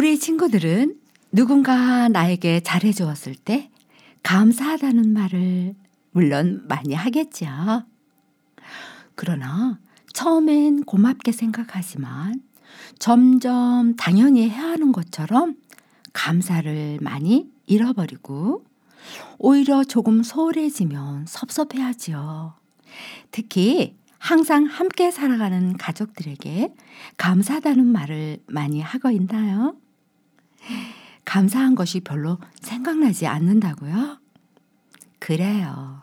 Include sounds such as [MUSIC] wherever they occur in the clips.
우리 친구들은 누군가 나에게 잘해주었을 때 감사하다는 말을 물론 많이 하겠죠. 그러나 처음엔 고맙게 생각하지만 점점 당연히 해야 하는 것처럼 감사를 많이 잃어버리고 오히려 조금 소홀해지면 섭섭해하지요. 특히 항상 함께 살아가는 가족들에게 감사하다는 말을 많이 하고 있나요? 감사한 것이 별로 생각나지 않는다고요? 그래요.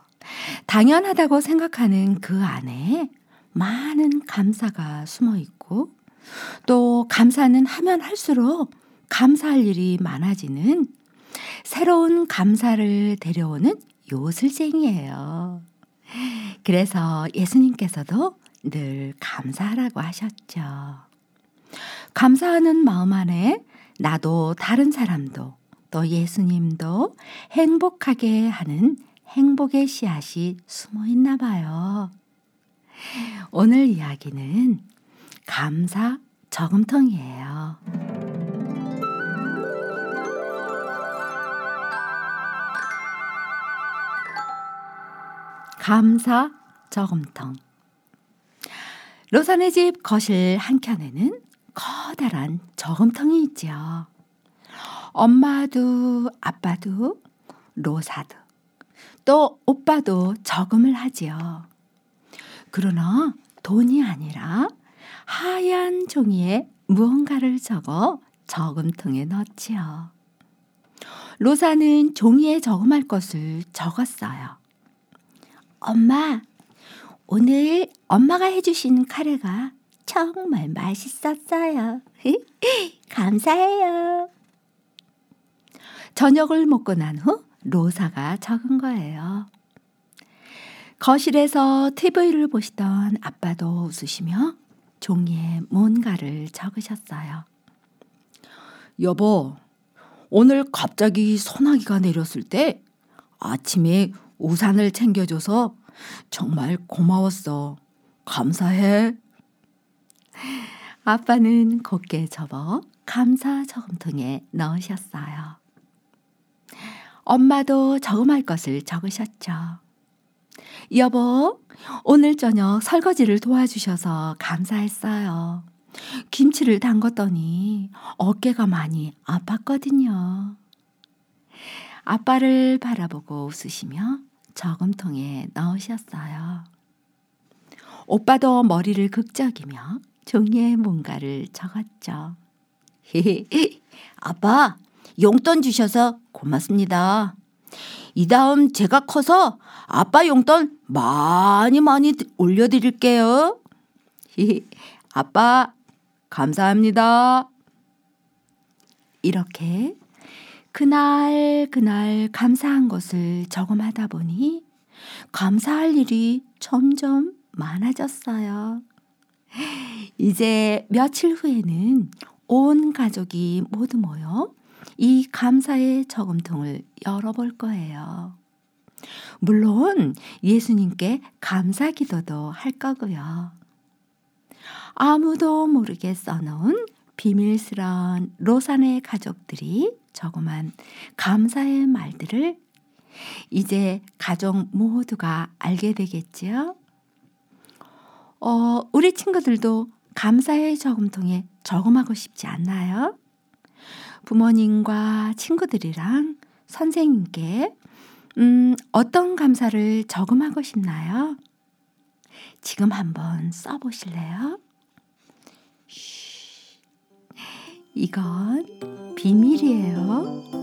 당연하다고 생각하는 그 안에 많은 감사가 숨어 있고 또 감사는 하면 할수록 감사할 일이 많아지는 새로운 감사를 데려오는 요술쟁이에요. 그래서 예수님께서도 늘 감사하라고 하셨죠. 감사하는 마음 안에 나도 다른 사람도 또 예수님도 행복하게 하는 행복의 씨앗이 숨어 있나 봐요. 오늘 이야기는 감사 저금통이에요. 감사 저금통. 로산의 집 거실 한켠에는 커다란 저금통이 있지요. 엄마도 아빠도 로사도 또 오빠도 저금을 하지요. 그러나 돈이 아니라 하얀 종이에 무언가를 적어 저금통에 넣지요. 로사는 종이에 저금할 것을 적었어요. 엄마, 오늘 엄마가 해주신 카레가 정말 맛있었어요. [LAUGHS] 감사해요. 저녁을 먹고 난 후 로사가 적은 거예요. 거실에서 TV를 보시던 아빠도 웃으시며 종이에 뭔가를 적으셨어요. 여보, 오늘 갑자기 소나기가 내렸을 때 아침에 우산을 챙겨줘서 정말 고마웠어. 감사해. 아빠는 곱게 접어 감사 저금통에 넣으셨어요. 엄마도 저금할 것을 적으셨죠. 여보, 오늘 저녁 설거지를 도와주셔서 감사했어요. 김치를 담궜더니 어깨가 많이 아팠거든요. 아빠를 바라보고 웃으시며 저금통에 넣으셨어요. 오빠도 머리를 극적이며 종이에 뭔가를 적었죠. [LAUGHS] 아빠, 용돈 주셔서 고맙습니다. 이 다음 제가 커서 아빠 용돈 많이 많이 올려드릴게요. [LAUGHS] 아빠, 감사합니다. 이렇게 그날 그날 감사한 것을 저금하다 보니 감사할 일이 점점 많아졌어요. 이제 며칠 후에는 온 가족이 모두 모여 이 감사의 저금통을 열어볼 거예요. 물론 예수님께 감사 기도도 할 거고요. 아무도 모르게 써놓은 비밀스러운 로산의 가족들이 저금한 감사의 말들을 이제 가족 모두가 알게 되겠지요. 어, 우리 친구들도 감사의 저금통에 저금하고 싶지 않나요? 부모님과 친구들이랑 선생님께 음, 어떤 감사를 저금하고 싶나요? 지금 한번 써보실래요? 쉬, 이건 비밀이에요.